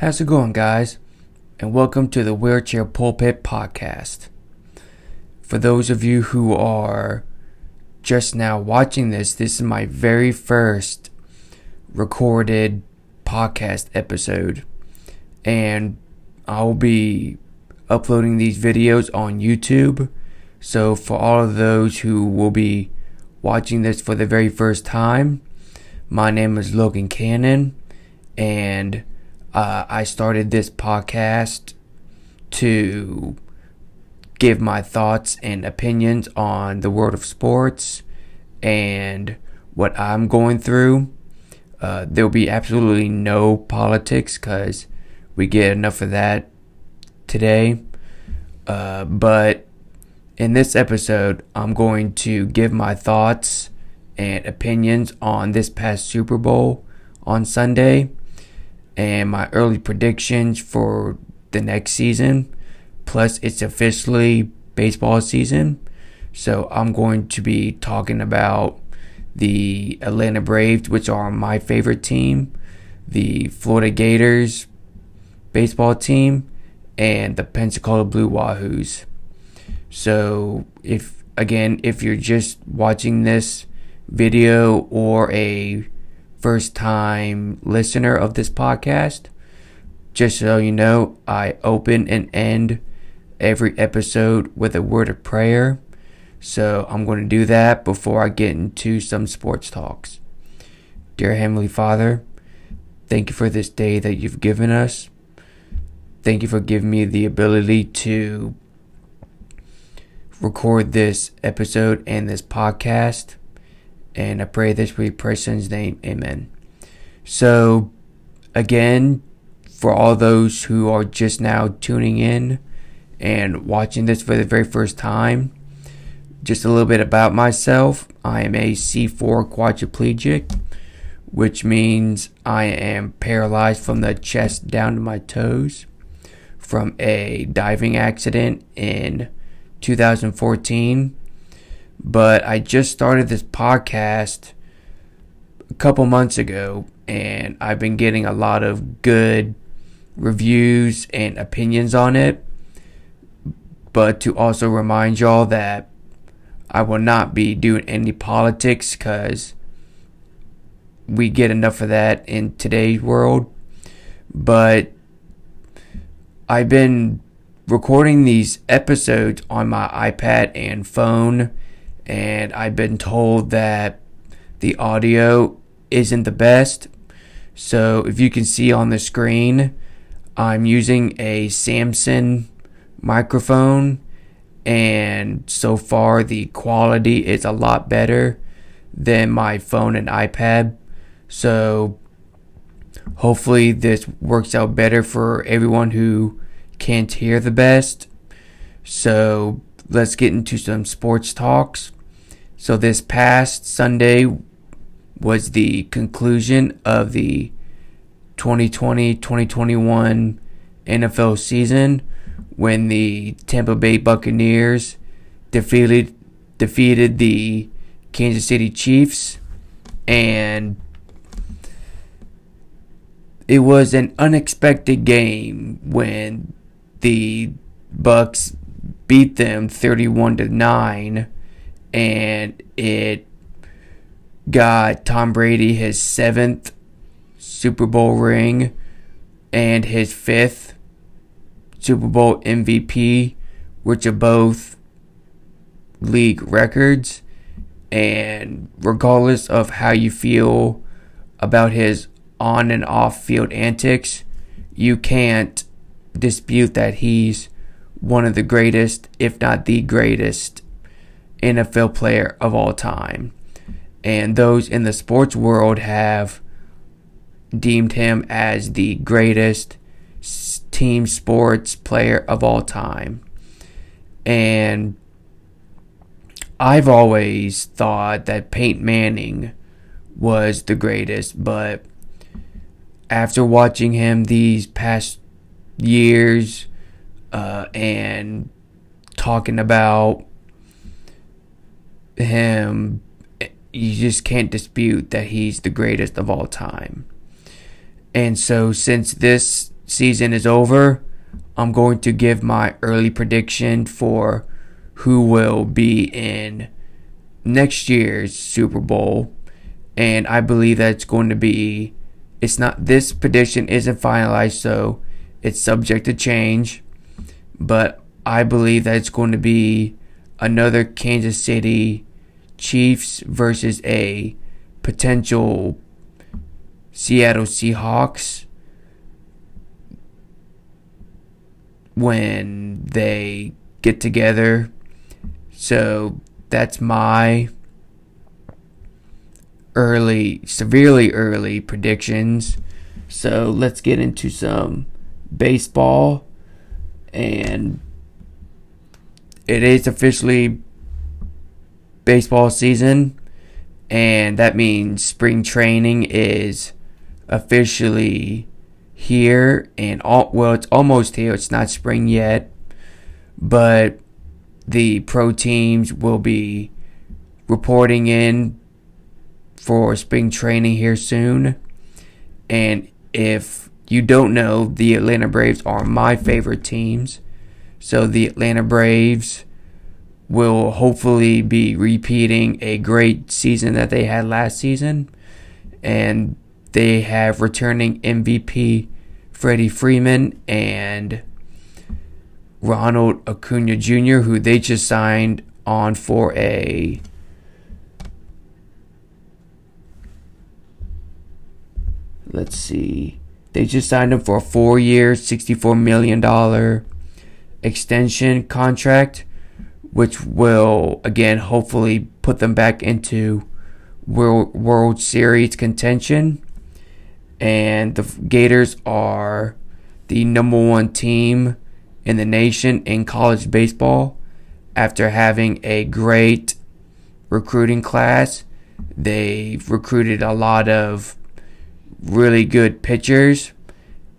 How's it going, guys? And welcome to the Wheelchair Pulpit Podcast. For those of you who are just now watching this, this is my very first recorded podcast episode. And I'll be uploading these videos on YouTube. So, for all of those who will be watching this for the very first time, my name is Logan Cannon, and uh, I started this podcast to give my thoughts and opinions on the world of sports and what I'm going through. Uh, there'll be absolutely no politics because we get enough of that today. Uh, but in this episode, I'm going to give my thoughts and opinions on this past Super Bowl on Sunday and my early predictions for the next season. Plus, it's officially baseball season. So, I'm going to be talking about the Atlanta Braves, which are my favorite team, the Florida Gators baseball team, and the Pensacola Blue Wahoos. So, if again, if you're just watching this video or a first time listener of this podcast, just so you know, I open and end every episode with a word of prayer. So I'm going to do that before I get into some sports talks. Dear Heavenly Father, thank you for this day that you've given us. Thank you for giving me the ability to record this episode and this podcast. And I pray this with person's name. Amen. So, again, for all those who are just now tuning in and watching this for the very first time, just a little bit about myself. I am a C4 quadriplegic, which means I am paralyzed from the chest down to my toes from a diving accident in 2014 but I just started this podcast a couple months ago, and I've been getting a lot of good reviews and opinions on it. But to also remind y'all that I will not be doing any politics because we get enough of that in today's world. But I've been recording these episodes on my iPad and phone and I've been told that the audio isn't the best. So if you can see on the screen, I'm using a Samson microphone and so far the quality is a lot better than my phone and iPad. So hopefully this works out better for everyone who can't hear the best. So let's get into some sports talks. So this past Sunday was the conclusion of the 2020-2021 NFL season when the Tampa Bay Buccaneers defeated defeated the Kansas City Chiefs. And it was an unexpected game when the Bucs beat them 31 to 9 and it got Tom Brady his seventh Super Bowl ring and his fifth Super Bowl MVP, which are both league records. And regardless of how you feel about his on and off field antics, you can't dispute that he's one of the greatest, if not the greatest, NFL player of all time. And those in the sports world have deemed him as the greatest team sports player of all time. And I've always thought that Peyton Manning was the greatest, but after watching him these past years uh, and talking about him, you just can't dispute that he's the greatest of all time. And so, since this season is over, I'm going to give my early prediction for who will be in next year's Super Bowl. And I believe that it's going to be, it's not, this prediction isn't finalized, so it's subject to change. But I believe that it's going to be another Kansas City Chiefs versus a potential Seattle Seahawks when they get together. So that's my early, severely early predictions. So let's get into some baseball. And it is officially baseball season. And that means spring training is officially here. And all, well, it's almost here. It's not spring yet. But the pro teams will be reporting in for spring training here soon. And if you don't know, the Atlanta Braves are my favorite teams. So the Atlanta Braves will hopefully be repeating a great season that they had last season. And they have returning MVP Freddie Freeman and Ronald Acuna Jr., who they just signed on for a let's see. They just signed him for a four year, $64 million extension contract, which will, again, hopefully put them back into World, World Series contention. And the Gators are the number one team in the nation in college baseball after having a great recruiting class. They've recruited a lot of really good pitchers,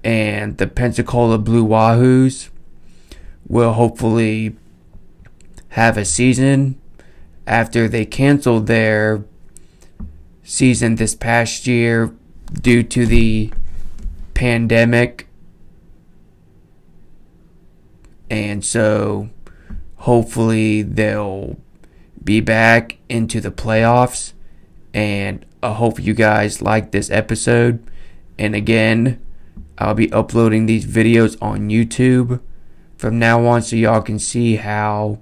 and the Pensacola Blue Wahoos will hopefully have a season after they canceled their season this past year due to the pandemic and so hopefully they'll be back into the playoffs. And I hope you guys like this episode. And again, I'll be uploading these videos on YouTube from now on so y'all can see how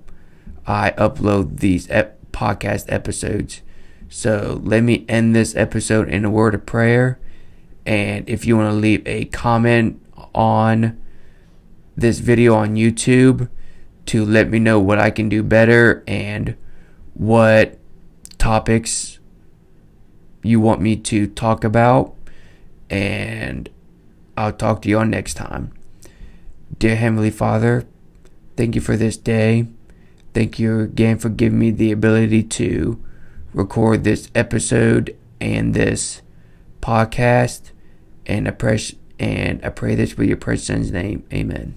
I upload these ep- podcast episodes. So let me end this episode in a word of prayer. And if you want to leave a comment on this video on YouTube to let me know what I can do better and what topics you want me to talk about. And I'll talk to you on next time. Dear Heavenly Father, thank you for this day. Thank you again for giving me the ability to record this episode and this podcast. And I pray, and I pray this with your precious son's name. Amen.